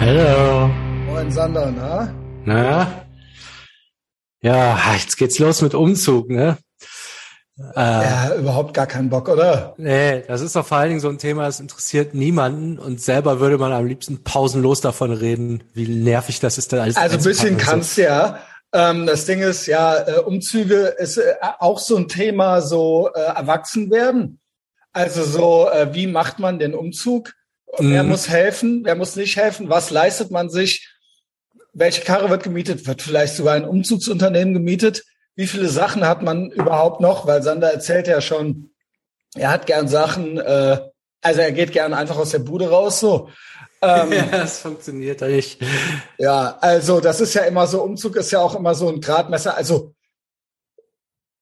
Hallo. Moin Sander, na? Na? Ja, jetzt geht's los mit Umzug, ne? Äh, ja, überhaupt gar keinen Bock, oder? Nee, das ist doch vor allen Dingen so ein Thema, das interessiert niemanden und selber würde man am liebsten pausenlos davon reden, wie nervig das ist. Dann alles also ein bisschen kannst du ja. Ähm, das Ding ist ja, äh, Umzüge ist äh, auch so ein Thema, so äh, erwachsen werden. Also so, äh, wie macht man den Umzug? Mhm. Wer muss helfen? Wer muss nicht helfen? Was leistet man sich? Welche Karre wird gemietet? Wird vielleicht sogar ein Umzugsunternehmen gemietet? Wie viele Sachen hat man überhaupt noch? Weil Sander erzählt ja schon, er hat gern Sachen, äh, also er geht gern einfach aus der Bude raus, so. Ähm, ja, das funktioniert ja nicht. Ja, also das ist ja immer so, Umzug ist ja auch immer so ein Gradmesser. Also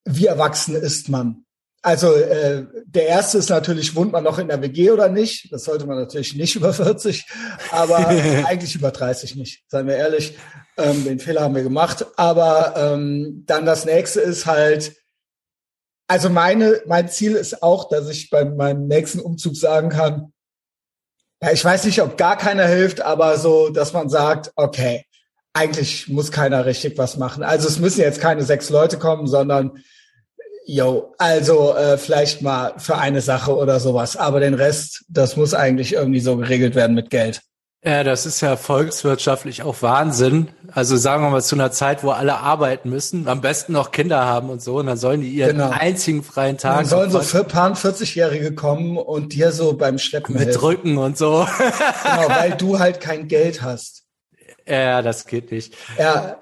wie erwachsen ist man? Also äh, der erste ist natürlich, wohnt man noch in der WG oder nicht? Das sollte man natürlich nicht über 40, aber eigentlich über 30 nicht, seien wir ehrlich. Ähm, den Fehler haben wir gemacht. Aber ähm, dann das nächste ist halt, also meine, mein Ziel ist auch, dass ich bei meinem nächsten Umzug sagen kann, ja, ich weiß nicht, ob gar keiner hilft, aber so, dass man sagt, okay, eigentlich muss keiner richtig was machen. Also es müssen jetzt keine sechs Leute kommen, sondern Jo, also äh, vielleicht mal für eine Sache oder sowas, aber den Rest, das muss eigentlich irgendwie so geregelt werden mit Geld. Ja, das ist ja volkswirtschaftlich auch Wahnsinn. Also sagen wir mal zu einer Zeit, wo alle arbeiten müssen, am besten noch Kinder haben und so, und dann sollen die ihren genau. einzigen freien Tag. Dann sollen so für paar 40-Jährige kommen und dir so beim Schleppen mit helfen. Drücken und so. genau, weil du halt kein Geld hast. Ja, das geht nicht. Ja,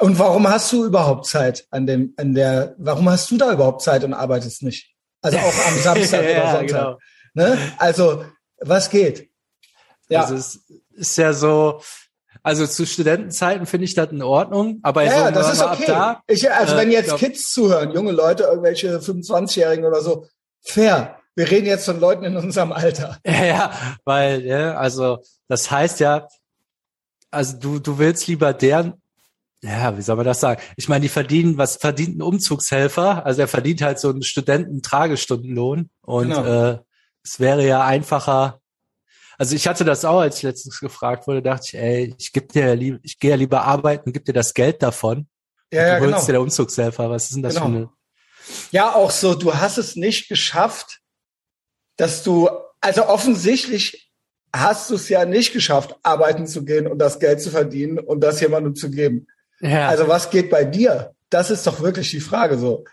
und warum hast du überhaupt Zeit an dem, an der, warum hast du da überhaupt Zeit und arbeitest nicht? Also auch am Samstag ja, oder Sonntag. Genau. Ne? Also, was geht? Ja. Also es ist ja so, also zu Studentenzeiten finde ich das in Ordnung, aber ja, so, das ist okay. Da, ich, also äh, wenn jetzt glaub, Kids zuhören, junge Leute, irgendwelche 25-Jährigen oder so, fair. Wir reden jetzt von Leuten in unserem Alter. Ja, ja, weil, ja, also das heißt ja, also du, du willst lieber deren ja, wie soll man das sagen? Ich meine, die verdienen, was verdient ein Umzugshelfer? Also er verdient halt so einen Studenten-Tragestundenlohn und genau. äh, es wäre ja einfacher. Also ich hatte das auch, als ich letztens gefragt wurde, dachte ich, ey, ich gebe dir lieb, ich gehe ja lieber arbeiten, gib dir das Geld davon. Ja, ja, du genau. dir der Umzugshelfer. Was ist denn das genau. für eine? Ja, auch so, du hast es nicht geschafft, dass du, also offensichtlich hast du es ja nicht geschafft, arbeiten zu gehen und das Geld zu verdienen und das jemandem zu geben. Ja. Also was geht bei dir? Das ist doch wirklich die Frage so.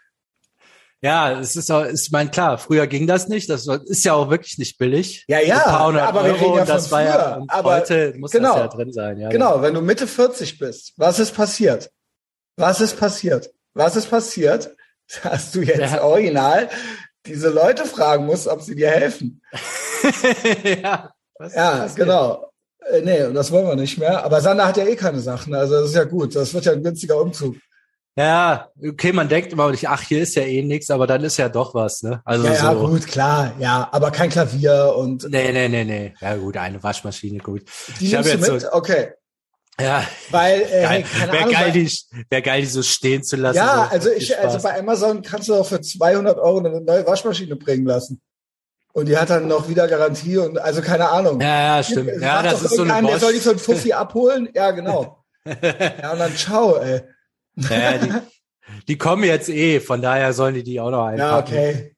Ja, es ist auch, ich meine, klar, früher ging das nicht. Das ist ja auch wirklich nicht billig. Ja, ja, aber wir reden ja von das früher. Ja, aber heute muss genau, das ja drin sein. Ja, genau, wenn du Mitte 40 bist, was ist passiert? Was ist passiert? Was ist passiert, dass du jetzt ja. original diese Leute fragen musst, ob sie dir helfen? ja, ja genau. Äh, nee, das wollen wir nicht mehr. Aber Sander hat ja eh keine Sachen. Also das ist ja gut. Das wird ja ein günstiger Umzug. Ja, okay, man denkt immer nicht, ach, hier ist ja eh nichts, aber dann ist ja doch was, ne? Also ja, ja so. gut, klar, ja, aber kein Klavier und. Nee, nee, nee, nee. Ja, gut, eine Waschmaschine, gut. Die ich nimmst du mit? So, okay. Ja. Weil, äh, geil. Wäre geil, die, wär geil, die so stehen zu lassen. Ja, so also ich, also bei Amazon kannst du auch für 200 Euro eine neue Waschmaschine bringen lassen. Und die hat dann noch wieder Garantie und also keine Ahnung. Ja, ja, stimmt. Ja, das ist so eine Der soll die für ein Fuffi abholen? Ja, genau. ja, und dann ciao, ey. Ja, die, die kommen jetzt eh, von daher sollen die die auch noch einpacken. Ja, okay.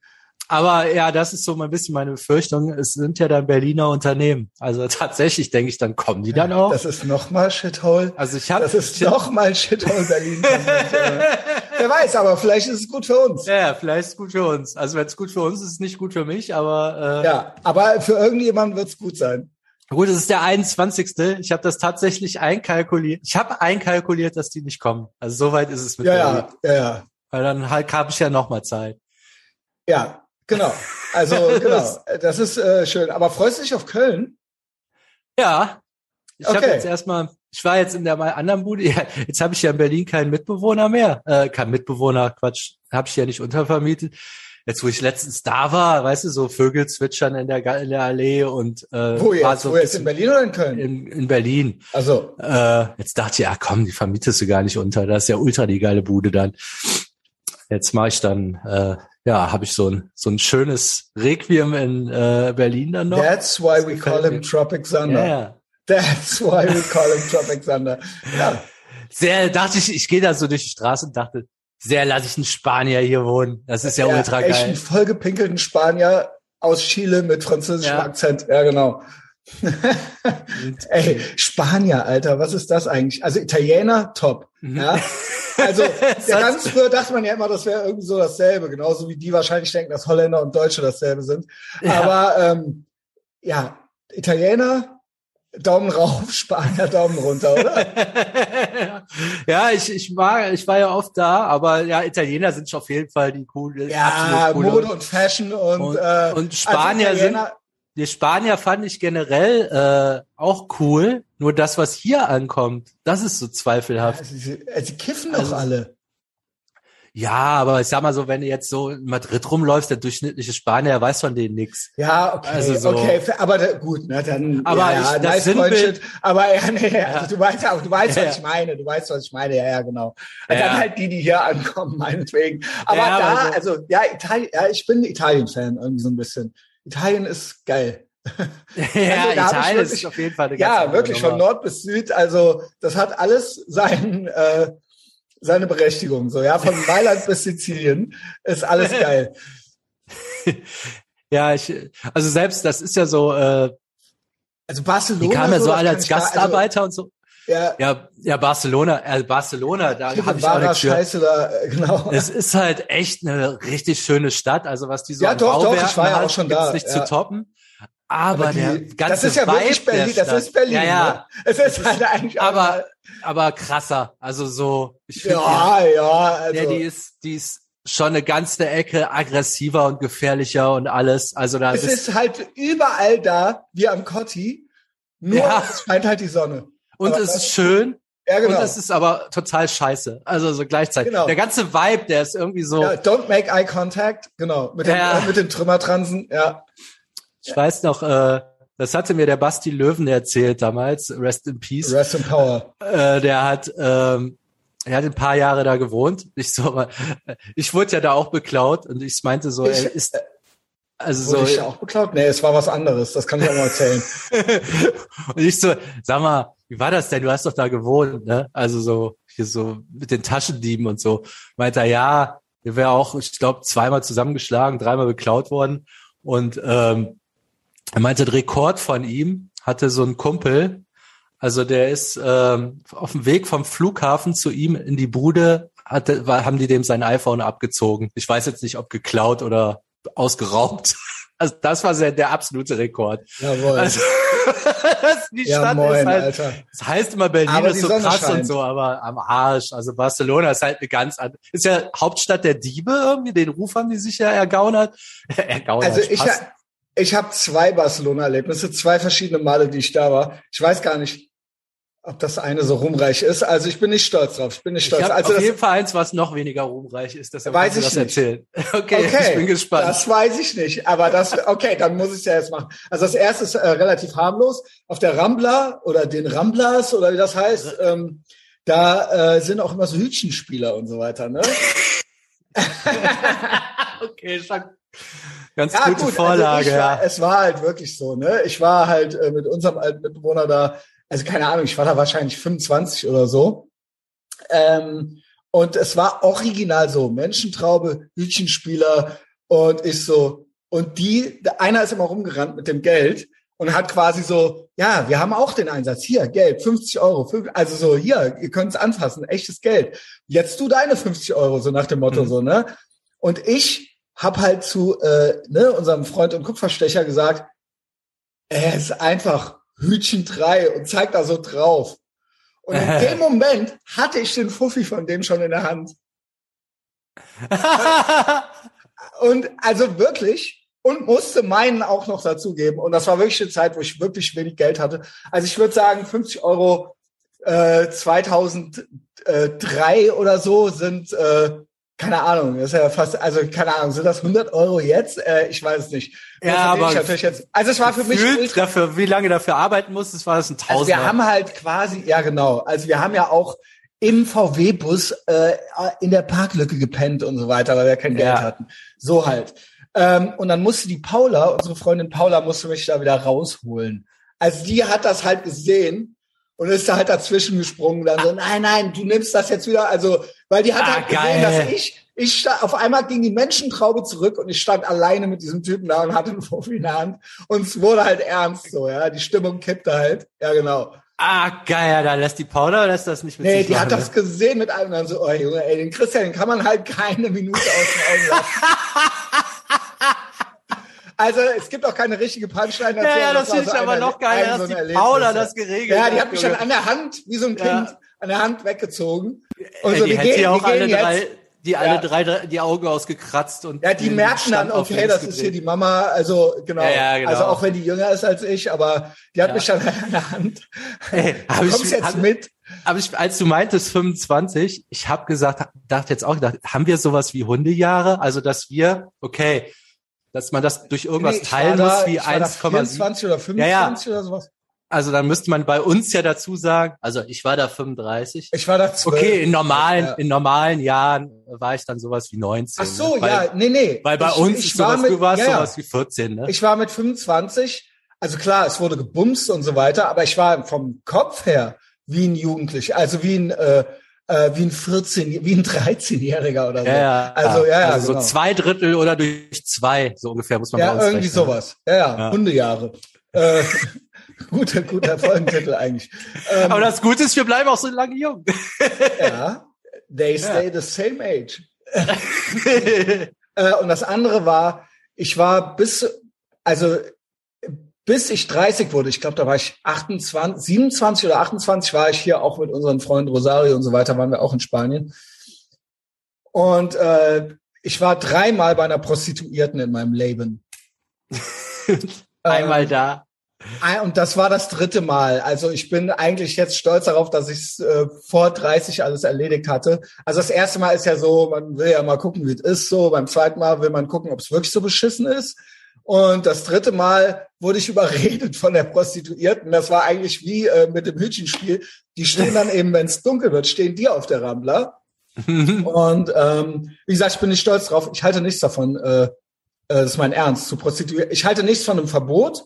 Aber ja, das ist so ein bisschen meine Befürchtung. Es sind ja dann Berliner Unternehmen. Also tatsächlich denke ich, dann kommen die dann auch. Das ist nochmal Shithole. Also ich habe das ist nochmal Shithole Berlin. Wer weiß, aber vielleicht ist es gut für uns. Ja, vielleicht ist es gut für uns. Also wenn es gut für uns ist, ist es nicht gut für mich, aber äh, ja, aber für irgendjemanden wird es gut sein. Gut, es ist der 21. Ich habe das tatsächlich einkalkuliert. Ich habe einkalkuliert, dass die nicht kommen. Also soweit ist es mit ja, ja, ja, ja. Weil dann halt habe ich ja noch mal Zeit. Ja, genau. Also genau. Das ist äh, schön. Aber freust du dich auf Köln? Ja. Ich okay. habe jetzt erstmal ich war jetzt in der anderen Bude, ja, jetzt habe ich ja in Berlin keinen Mitbewohner mehr. Äh, kein Mitbewohner, Quatsch, habe ich ja nicht untervermietet. Jetzt, wo ich letztens da war, weißt du, so Vögel zwitschern in der, in der Allee und äh, Wo jetzt? So wo jetzt? In Berlin oder in Köln? In, in Berlin. Also äh, Jetzt dachte ich, ja komm, die vermietest du gar nicht unter. Das ist ja ultra die geile Bude dann. Jetzt mache ich dann, äh, ja, habe ich so ein so ein schönes Requiem in äh, Berlin dann noch. That's why we call him Tropic Thunder. Ja, That's why we call him Tropic Thunder. Ja. Sehr, dachte ich, ich gehe da so durch die Straße und dachte, sehr lasse ich einen Spanier hier wohnen. Das ist ja, ja ultra geil. Echt einen vollgepinkelten Spanier aus Chile mit französischem ja. Akzent. Ja, genau. Ey, Spanier, Alter, was ist das eigentlich? Also Italiener, top. Mhm. Ja? Also ganz früher dachte man ja immer, das wäre irgendwie so dasselbe, genauso wie die wahrscheinlich denken, dass Holländer und Deutsche dasselbe sind. Ja. Aber ähm, ja, Italiener, Daumen rauf, Spanier, Daumen runter, oder? ja, ich, ich war, ich war ja oft da, aber ja, Italiener sind schon auf jeden Fall die coole. Ja, coole. Mode und Fashion und, und, äh, und Spanier sind, die Spanier fand ich generell äh, auch cool. Nur das, was hier ankommt, das ist so zweifelhaft. Also, sie, kiffen doch also, alle. Ja, aber ich sag mal so, wenn du jetzt so in Madrid rumläufst, der durchschnittliche Spanier weiß von denen nix. Ja, okay, also so. okay, aber da, gut, na dann. Aber ja, ich, das nice Aber ja, nee, ja. Also du weißt auch, du weißt, ja, was ich meine, du weißt, was ich meine, ja, ja, genau. Ja. Dann halt die, die hier ankommen, meinetwegen. Aber ja, da, also, also ja, Italien, ja, ich bin Italien-Fan irgendwie so ein bisschen. Italien ist geil. ja, also, Italien wirklich, ist auf jeden Fall eine Ja, wirklich von Nord bis Süd. Also das hat alles sein, äh, seine Berechtigung. So ja, von Mailand bis Sizilien ist alles geil. ja, ich, also selbst das ist ja so. Äh, also Barcelona. Die kamen ja so alle als Gastarbeiter also, und so. Ja, ja, ja Barcelona, äh, Barcelona, da habe ich auch nichts Scheiße da, äh, genau. Es ist halt echt eine richtig schöne Stadt, also was die so ja, doch, doch, ich war ja auch schon da. nicht ja. zu toppen. Aber, aber die, der ganze Das ist ja Vibe wirklich Berlin, das ist Berlin. Ja, ja. Ne? Es ist halt eigentlich aber, aber krasser. Also so, ich finde. Ja, ja, also. Ja, die ist, die ist schon eine ganze Ecke aggressiver und gefährlicher und alles. Also da es ist halt überall da, wie am Cotti. Nur ja. es scheint halt die Sonne. Und aber es ist schön. Ja, genau. Und es ist aber total scheiße. Also so gleichzeitig. Genau. Der ganze Vibe, der ist irgendwie so. Ja, don't make eye contact. Genau. Mit, ja. den, mit den Trümmertransen. Ja. Ich weiß noch, äh, das hatte mir der Basti Löwen erzählt damals, Rest in Peace. Rest in Power. Äh, der hat, ähm, er hat ein paar Jahre da gewohnt. Ich so, ich wurde ja da auch beklaut und ich meinte so, ich, er ist, also wurde so. Ich auch beklaut? Nee, es war was anderes. Das kann ich auch mal erzählen. und ich so, sag mal, wie war das denn? Du hast doch da gewohnt, ne? Also so, hier so mit den Taschendieben und so. Meinte er, ja, wir wäre auch, ich glaube, zweimal zusammengeschlagen, dreimal beklaut worden. Und ähm, er meinte, der Rekord von ihm hatte so ein Kumpel, also der ist ähm, auf dem Weg vom Flughafen zu ihm in die Bude, hatte, haben die dem sein iPhone abgezogen. Ich weiß jetzt nicht, ob geklaut oder ausgeraubt. Also das war sehr, der absolute Rekord. Jawohl. Also, die ja, Stadt moin, ist halt, Alter. das heißt immer Berlin ist so Sonne krass scheint. und so, aber am Arsch. Also Barcelona ist halt eine ganz andere, ist ja Hauptstadt der Diebe irgendwie, den Ruf haben die sich ja ergaunert. ergaunert also ich, ich habe zwei Barcelona-Erlebnisse, zwei verschiedene Male, die ich da war. Ich weiß gar nicht, ob das eine so ruhmreich ist. Also ich bin nicht stolz drauf. Ich bin nicht stolz. Ich also auf jeden Fall eins, was noch weniger ruhmreich ist. Das weiß ich das nicht. erzählen. Okay, okay, ich bin gespannt. Das weiß ich nicht. Aber das, okay, dann muss ich es ja jetzt machen. Also das erste ist äh, relativ harmlos. Auf der Rambla oder den Ramblas oder wie das heißt, ähm, da äh, sind auch immer so Hütchenspieler und so weiter. Ne? okay, schon Ganz ja, gute gut, Vorlage. Also war, es war halt wirklich so, ne? Ich war halt äh, mit unserem alten Mitbewohner da, also keine Ahnung, ich war da wahrscheinlich 25 oder so. Ähm, und es war original so, Menschentraube, Hütchenspieler und ich so, und die, einer ist immer rumgerannt mit dem Geld und hat quasi so, ja, wir haben auch den Einsatz, hier, Geld, 50 Euro, 50, also so, hier, ihr könnt es anfassen, echtes Geld. Jetzt du deine 50 Euro, so nach dem Motto, mhm. so, ne? Und ich hab halt zu äh, ne, unserem Freund und Kupferstecher gesagt, er ist einfach Hütchen 3 und zeigt da so drauf. Und in dem Moment hatte ich den Fuffi von dem schon in der Hand. und also wirklich, und musste meinen auch noch dazugeben. Und das war wirklich eine Zeit, wo ich wirklich wenig Geld hatte. Also ich würde sagen, 50 Euro äh, 2003 oder so sind äh, keine Ahnung, das ist ja fast, also keine Ahnung, sind das 100 Euro jetzt? Äh, ich weiß es nicht. Ja, aber natürlich jetzt, also es war für mich dafür, wie lange dafür arbeiten musstest, war das ein Tausender. Also wir haben halt quasi, ja genau, also wir haben ja auch im VW-Bus äh, in der Parklücke gepennt und so weiter, weil wir kein Geld ja. hatten. So halt. Ähm, und dann musste die Paula, unsere Freundin Paula, musste mich da wieder rausholen. Also die hat das halt gesehen und ist da halt dazwischen gesprungen. Dann so, nein, nein, du nimmst das jetzt wieder. Also, weil die hat Ah, halt gesehen, geil. dass ich, ich sta- auf einmal ging die Menschentraube zurück und ich stand alleine mit diesem Typen da und hatte einen Profi in der Hand. Und es wurde halt ernst so, ja. Die Stimmung kippte halt. Ja, genau. Ah, geil, da lässt die Paula lässt das nicht mit Nee, sich die hat machen, das gesehen mit einem dann so, oh Junge, ey, den Christian, den kann man halt keine Minute aus den Augen lassen. Also es gibt auch keine richtige Punchline dazu. Ja, ja, das war finde ich so aber noch geiler, dass so die Erlebnis. Paula das geregelt Ja, die hat, mich Junge. an der Hand, wie so ein Kind, Ja. an der Hand weggezogen. Und so, die hätte gehen, ja auch alle drei, die alle Ja. drei, die Augen ausgekratzt und Ja, die merken dann, okay, das ist hier gedreht. die Mama, also genau. Ja, ja, genau. Also auch wenn die jünger ist als ich, aber die hat mich dann an der Hand. Ey, hab du ich- kommst jetzt hab- mit. Aber ich, als du meintest 25, ich habe gesagt, dachte jetzt auch gedacht, haben wir sowas wie Hundejahre? Also dass wir, okay, dass man das durch irgendwas Nee, teilen da- muss wie ich war da 1,7. 24 oder 25 oder sowas. Also dann müsste man bei uns ja dazu sagen, also ich war da 35. Ich war da 12. Okay, in normalen, Ja. in normalen Jahren war ich dann sowas wie 19. Ach so, ne? weil, ja, nee, nee. Weil bei ich, uns ich sowas, mit, du warst ja, ja. sowas wie 14, ne? Ich war mit 25, also klar, es wurde gebumst und so weiter, aber ich war vom Kopf her wie ein Jugendlicher, also wie ein äh, äh, wie ein 14, wie ein 13-Jähriger oder so. ja, ja. Also ja, ja, also genau. so zwei Drittel oder durch zwei, so ungefähr muss man ja, irgendwie rechnen. sowas. Ja, ja, Ja. Hundejahre. Äh, guter, guter Folgentitel eigentlich. Ähm, Aber das Gute ist, wir bleiben auch so lange jung. ja, they stay the same age. Äh, und das andere war, ich war bis, also bis ich 30 wurde, ich glaube, da war ich 28, 27 oder 28 war ich hier auch mit unseren Freunden Rosario und so weiter, waren wir auch in Spanien. Und äh, ich war dreimal bei einer Prostituierten in meinem Leben. Einmal Ähm, da. Ah, Und das war das dritte Mal. Also ich bin eigentlich jetzt stolz darauf, dass ich es äh, vor 30 alles erledigt hatte. Also das erste Mal ist ja so, man will ja mal gucken, wie es ist. So beim zweiten Mal will man gucken, ob es wirklich so beschissen ist. Und das dritte Mal wurde ich überredet von der Prostituierten. Das war eigentlich wie äh, mit dem Hütchenspiel. Die stehen dann eben, wenn es dunkel wird, stehen die auf der Rambler. Und ähm, wie gesagt, ich bin nicht stolz drauf. Ich halte nichts davon. Äh, äh, das ist mein Ernst zu prostituieren. Ich halte nichts von einem Verbot,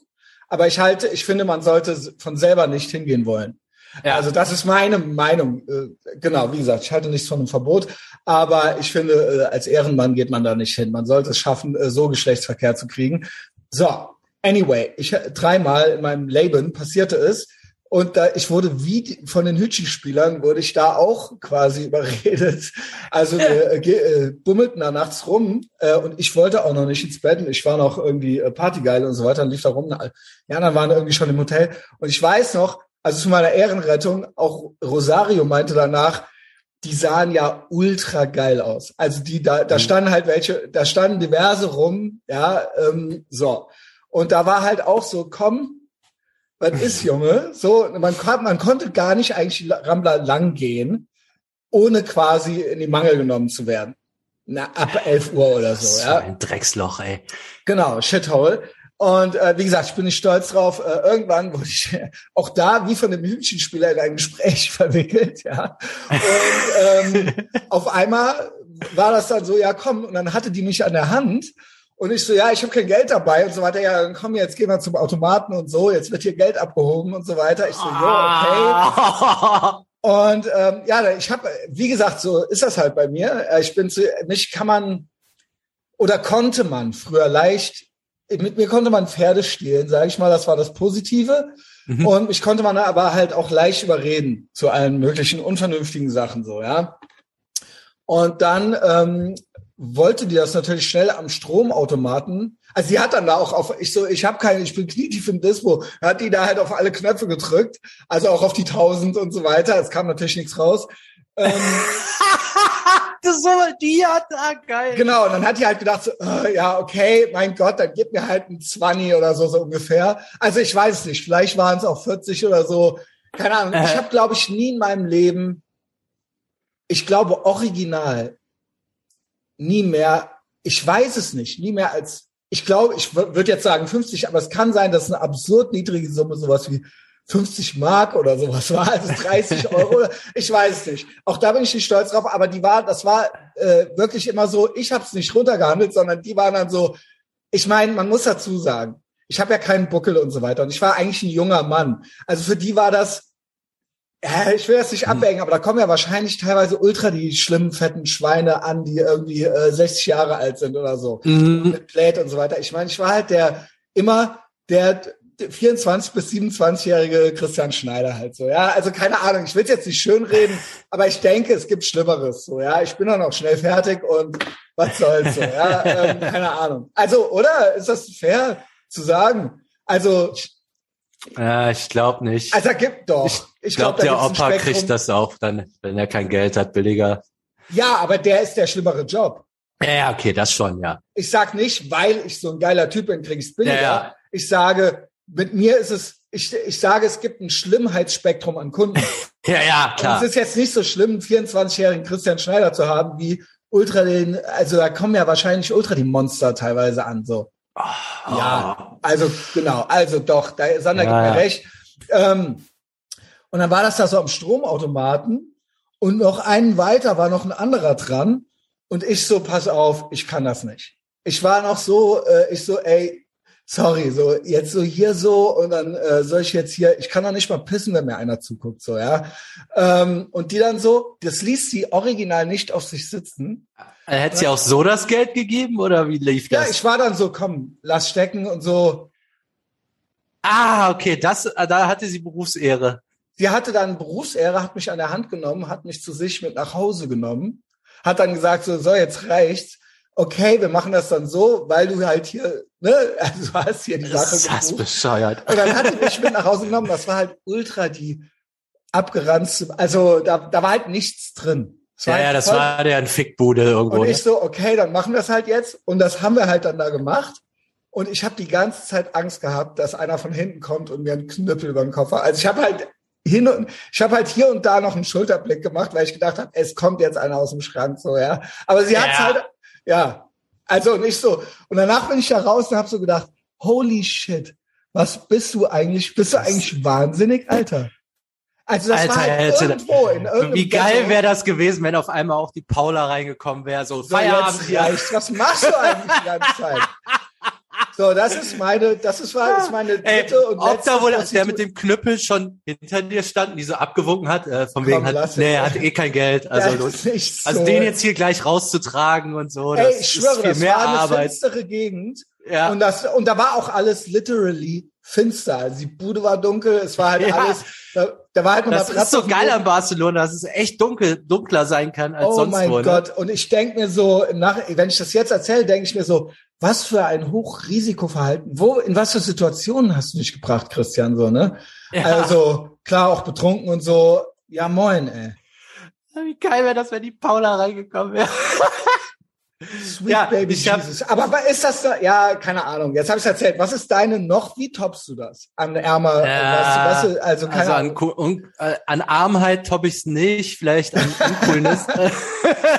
aber ich halte, ich finde, man sollte von selber nicht hingehen wollen. Ja. Also das ist meine Meinung. Äh, Genau, wie gesagt, ich halte nichts von einem Verbot, aber ich finde, äh, als Ehrenmann geht man da nicht hin. Man sollte es schaffen, äh, so Geschlechtsverkehr zu kriegen. So, anyway, ich dreimal in meinem Leben passierte es. Und da, ich wurde wie von den Hütchi-Spielern wurde ich da auch quasi überredet. Also wir äh, bummelten da nachts rum äh, und ich wollte auch noch nicht ins Bett. Und ich war noch irgendwie äh, Partygeil und so weiter und lief da rum. Ja, dann waren irgendwie schon im Hotel. Und ich weiß noch, also zu meiner Ehrenrettung, auch Rosario meinte danach, die sahen ja ultra geil aus. Also die, da, da standen halt welche, da standen diverse rum, ja, ähm, so. Und da war halt auch so, komm, was ist, Junge? So, man, man konnte gar nicht eigentlich Rambler lang gehen, ohne quasi in die Mangel genommen zu werden. Na, ab 11 Uhr oder so, so ja. ein Drecksloch, ey. Genau, Shithole. Und äh, wie gesagt, ich bin nicht stolz drauf. Äh, irgendwann wurde ich auch da wie von einem Hütchenspieler in ein Gespräch verwickelt, ja. Und ähm, auf einmal war das dann so, ja komm, und dann hatte die mich an der Hand und ich so, ja, ich habe kein Geld dabei und so weiter. Ja, dann komm, jetzt gehen wir zum Automaten und so, jetzt wird hier Geld abgehoben und so weiter. Ich so, jo, okay. Ah. Und ähm, ja, ich habe, wie gesagt, so ist das halt bei mir. Äh, Ich bin zu, mich kann man oder konnte man früher leicht, mit mir konnte man Pferde stehlen, sage ich mal, das war das Positive. Mhm. Und mich konnte man aber halt auch leicht überreden zu allen möglichen unvernünftigen Sachen, so, ja. Und dann ähm, wollte die das natürlich schnell am Stromautomaten. Also sie hat dann da auch auf, ich so, ich habe keine, ich bin knietief im Dispo, hat die da halt auf alle Knöpfe gedrückt, also auch auf die 1000 und so weiter. Es kam natürlich nichts raus. Ähm, das ist so, die hat, ah, geil. Genau, und dann hat die halt gedacht, so, äh, ja, okay, mein Gott, dann gib mir halt ein 20 oder so, so ungefähr. Also ich weiß es nicht, vielleicht waren es auch 40 oder so. Keine Ahnung. Ich Äh. habe, glaube ich, nie in meinem Leben, ich glaube, original, nie mehr, ich weiß es nicht, nie mehr als, ich glaube, ich würde jetzt sagen 50, aber es kann sein, dass eine absurd niedrige Summe, sowas wie 50 Mark oder sowas war, also 30 Euro. Ich weiß nicht. Auch da bin ich nicht stolz drauf, aber die war, das war äh, wirklich immer so, ich habe es nicht runtergehandelt, sondern die waren dann so, ich meine, man muss dazu sagen, ich habe ja keinen Buckel und so weiter. Und ich war eigentlich ein junger Mann. Also für die war das, ja, ich will das nicht hm. abhängen, aber da kommen ja wahrscheinlich teilweise ultra die schlimmen, fetten Schweine an, die irgendwie äh, 60 Jahre alt sind oder so. Mhm. Mit Plate und so weiter. Ich meine, ich war halt der immer der 24 bis 27-jährige Christian Schneider halt so, ja. Also keine Ahnung, ich will jetzt nicht schön reden, aber ich denke, es gibt Schlimmeres, so, ja. Ich bin dann auch schnell fertig und was soll's so, ja. Ähm, keine Ahnung. Also, oder? Ist das fair zu sagen? Also. Ja, ich glaube nicht. Also gibt doch. Ich, ich glaube, glaub, der Opa kriegt das auch dann, wenn er kein Geld hat, billiger. Ja, aber der ist der schlimmere Job. Ja, okay, das schon, ja. Ich sag nicht, weil ich so ein geiler Typ bin, krieg ich's billiger. Ja, ja. Ich sage, mit mir ist es, ich, ich sage, es gibt ein Schlimmheitsspektrum an Kunden. ja, ja, klar. Und es ist jetzt nicht so schlimm, einen 24-jährigen Christian Schneider zu haben, wie ultra den, also da kommen ja wahrscheinlich ultra die Monster teilweise an, so. Oh. Ja, also genau, also doch, da, Sander ja. gibt mir recht. Ähm, und dann war das da so am Stromautomaten und noch einen weiter war noch ein anderer dran und ich so, pass auf, ich kann das nicht. Ich war noch so, äh, ich so, ey, sorry, so jetzt so hier so und dann äh, soll ich jetzt hier, ich kann doch nicht mal pissen, wenn mir einer zuguckt, so ja. Ähm, und die dann so, das ließ sie original nicht auf sich sitzen. Äh, hätte sie auch so das Geld gegeben oder wie lief das? Ja, ich war dann so, komm, lass stecken und so. Ah, okay, das, äh, da hatte sie Berufsehre. Sie hatte dann Berufsehre, hat mich an der Hand genommen, hat mich zu sich mit nach Hause genommen, hat dann gesagt, so, so jetzt reicht's okay, wir machen das dann so, weil du halt hier, ne, also du hast hier die Sache. Das ist bescheuert. Und dann hat er mich mit nach Hause genommen. Das war halt ultra die abgeranzte, also da, da war halt nichts drin. Ja, halt ja, das voll, war der ein Fickbude irgendwo. Und ich ne? so, okay, dann machen wir es halt jetzt. Und das haben wir halt dann da gemacht. Und ich habe die ganze Zeit Angst gehabt, dass einer von hinten kommt und mir einen Knüppel über den Kopf hat. Also ich habe halt hin und ich habe halt hier und da noch einen Schulterblick gemacht, weil ich gedacht habe, es kommt jetzt einer aus dem Schrank so, ja. Aber sie ja. hat's halt ja, also nicht so. Und danach bin ich da raus und habe so gedacht, holy shit, was bist du eigentlich? Bist du eigentlich wahnsinnig, Alter? Also das Alter, war halt irgendwo in irgendeinem Wie geil wäre das gewesen, wenn auf einmal auch die Paula reingekommen wäre, so, so Feierabend. Was machst du eigentlich die ganze Zeit? So, das ist meine, das ist, ist meine dritte Ey, und letzte. Ob da wohl der mit dem Knüppel schon hinter dir stand, die so abgewogen hat, äh, von wegen Komm, hat, nee, er hat eh kein Geld. Also, so. also den jetzt hier gleich rauszutragen und so, Ey, ich schwöre, das war eine Arbeit. finstere Gegend. Ja. Und das, und da war auch alles literally finster. Also die Bude war dunkel, es war halt ja. alles, da, da war halt noch Das ist so geil an Barcelona, dass es echt dunkel, dunkler sein kann als oh sonst wo. Oh mein ne? Gott. Und ich denke mir so, nach, wenn ich das jetzt erzähle, denke ich mir so, was für ein Hochrisikoverhalten. Wo, in was für Situationen hast du dich gebracht, Christian, so, ne? Ja. Also, klar, auch betrunken und so. Ja, moin, ey. Wie geil wäre das, wenn die Paula reingekommen wäre. Sweet ja, Baby Jesus. Aber ist das da, ja, keine Ahnung. Jetzt habe ich erzählt. Was ist deine noch? Wie toppst du das? An Ärmer, ja, weißt du, weißt du, also keine also Ahnung. An, un, äh, an Armheit topp ich's nicht, vielleicht an Uncoolness.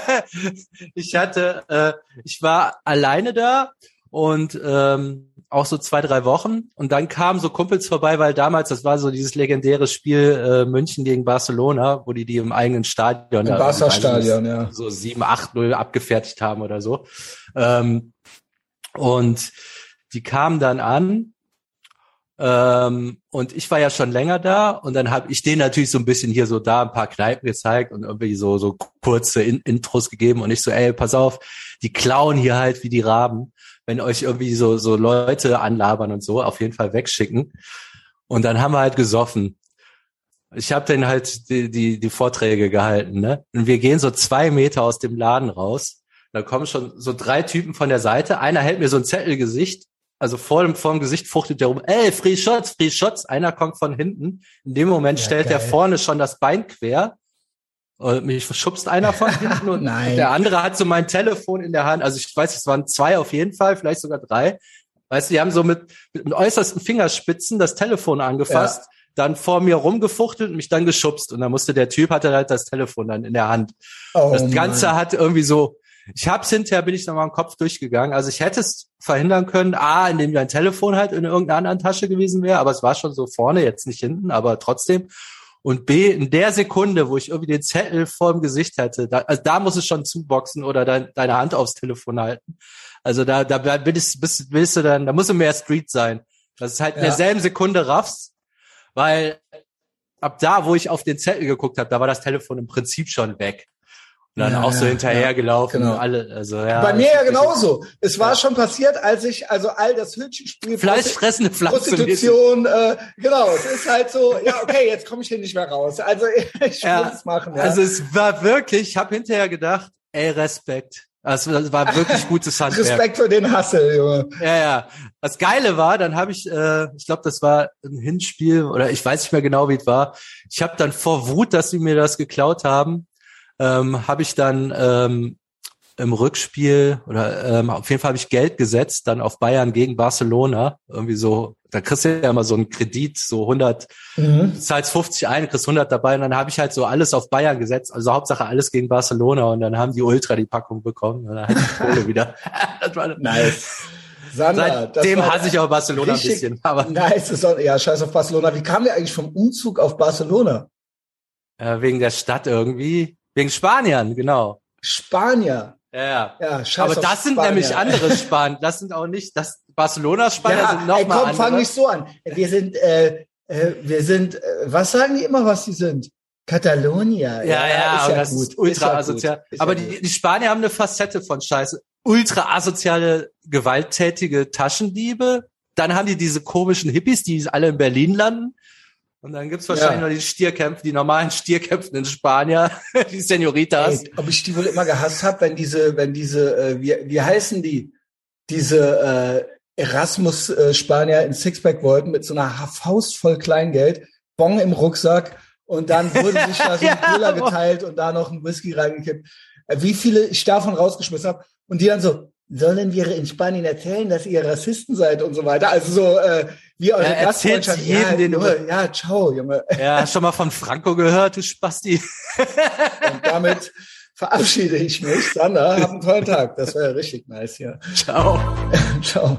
ich hatte, äh, ich war alleine da und ähm, auch so zwei, drei Wochen. Und dann kamen so Kumpels vorbei, weil damals, das war so dieses legendäre Spiel äh, München gegen Barcelona, wo die die im eigenen Stadion, im Barca-Stadion, ja, so sieben, acht null abgefertigt haben oder so. Ähm, und die kamen dann an ähm, und ich war ja schon länger da und dann habe ich denen natürlich so ein bisschen hier so da ein paar Kneipen gezeigt und irgendwie so so kurze In Intros gegeben und ich so, ey, pass auf, die klauen hier halt wie die Raben wenn euch irgendwie so, so Leute anlabern und so, auf jeden Fall wegschicken. Und dann haben wir halt gesoffen. Ich habe dann halt die, die, die Vorträge gehalten, ne? Und wir gehen so zwei Meter aus dem Laden raus. Da kommen schon so drei Typen von der Seite. Einer hält mir so ein Zettelgesicht, also vor dem, vor dem Gesicht fuchtelt der rum, ey, Free Shots, Free Shots. Einer kommt von hinten. In dem Moment ja, stellt geil. der vorne schon das Bein quer und mich schubst einer von hinten und Nein. der andere hat so mein Telefon in der Hand. Also ich weiß, es waren zwei auf jeden Fall, vielleicht sogar drei. Weißt du, die haben so mit, mit den äußersten Fingerspitzen das Telefon angefasst, ja. dann vor mir rumgefuchtelt und mich dann geschubst. Und dann musste der Typ, hatte halt das Telefon dann in der Hand. Oh das Ganze Mann. hat irgendwie so, ich hab's hinterher, bin ich nochmal im Kopf durchgegangen. Also ich hätte es verhindern können, A, indem dein Telefon halt in irgendeiner anderen Tasche gewesen wäre, aber es war schon so vorne, jetzt nicht hinten, aber trotzdem. Und B, in der Sekunde, wo ich irgendwie den Zettel vor dem Gesicht hatte, da, also da muss es schon zuboxen oder dein, deine Hand aufs Telefon halten. Also da, da bist, bist, bist du dann, da muss du mehr Street sein. Das ist halt in derselben Sekunde raffst, weil ab da, wo ich auf den Zettel geguckt habe, da war das Telefon im Prinzip schon weg. Und dann Ja, auch so ja, hinterhergelaufen. genau. Alle, also, ja, Bei mir ja genauso. Es war Ja. schon passiert, als ich also all das Hütchenspiel Fleischfressende Pflanzen. Prostitution, äh, genau, es ist halt so, ja, okay, jetzt komme ich hier nicht mehr raus. Also ich Ja, muss es machen. Ja. Also es war wirklich, ich habe hinterher gedacht, ey, Respekt. Also das war wirklich gutes Handwerk. Respekt für den Hassel, Junge. Ja, ja. Das Geile war, dann habe ich, äh, ich glaube, das war ein Hinspiel oder ich weiß nicht mehr genau, wie es war. Ich habe dann vor Wut, dass sie mir das geklaut haben, ähm, habe ich dann ähm, im Rückspiel oder ähm, auf jeden Fall habe ich Geld gesetzt, dann auf Bayern gegen Barcelona. Irgendwie so, da kriegst du ja immer so einen Kredit, so 100, Mhm. zahlst 50 ein, kriegst 100 dabei und dann habe ich halt so alles auf Bayern gesetzt, also Hauptsache alles gegen Barcelona und dann haben die Ultra die Packung bekommen und dann hatte ich die Kohle wieder. das war, Nice. Sander, das Seitdem hasse ich auch Barcelona ein bisschen. Aber Nice, ist auch, ja, scheiß auf Barcelona. Wie kam der eigentlich vom Umzug auf Barcelona? äh, wegen der Stadt irgendwie, wegen Spaniern, genau. Spanier. Ja, ja. Ja, Aber das sind Spanier. nämlich andere Spanier. Das sind auch nicht, das Barcelonas Spanier Ja, sind noch ey, mal komm, andere. fang nicht so an. Wir sind, äh, äh, wir sind, äh, was sagen die immer, was die sind? Catalonia. ja, ja, ist aber ja das gut. ist ultra ja gut. asozial. Ist aber ja die, gut. die Spanier haben eine Facette von Scheiße. Ultra asoziale, gewalttätige Taschendiebe. Dann haben die diese komischen Hippies, die alle in Berlin landen. Und dann gibt's wahrscheinlich Ja. noch die Stierkämpfe, die normalen Stierkämpfenden Spanier, die Senoritas. Ey, ob ich die wohl immer gehasst habe, wenn diese, wenn diese, äh, wie, wie heißen die? Diese äh, Erasmus-Spanier in Sixpack wollten mit so einer Faust voll Kleingeld, Bon im Rucksack und dann wurden sich da so Ja, ein Cola geteilt und da noch ein Whisky reingekippt. Äh, Wie viele ich davon rausgeschmissen habe und die dann so, sollen wir in Spanien erzählen, dass ihr Rassisten seid und so weiter. Also so, äh, wie eure Ja, Gastfreundschaft. jedem, ja, den Junge, ja, ciao, Junge. Ja, hast schon mal von Franco gehört, du Spasti. Und damit verabschiede ich mich. Sander, hab einen tollen Tag. Das wäre richtig nice hier. Ciao. Ciao.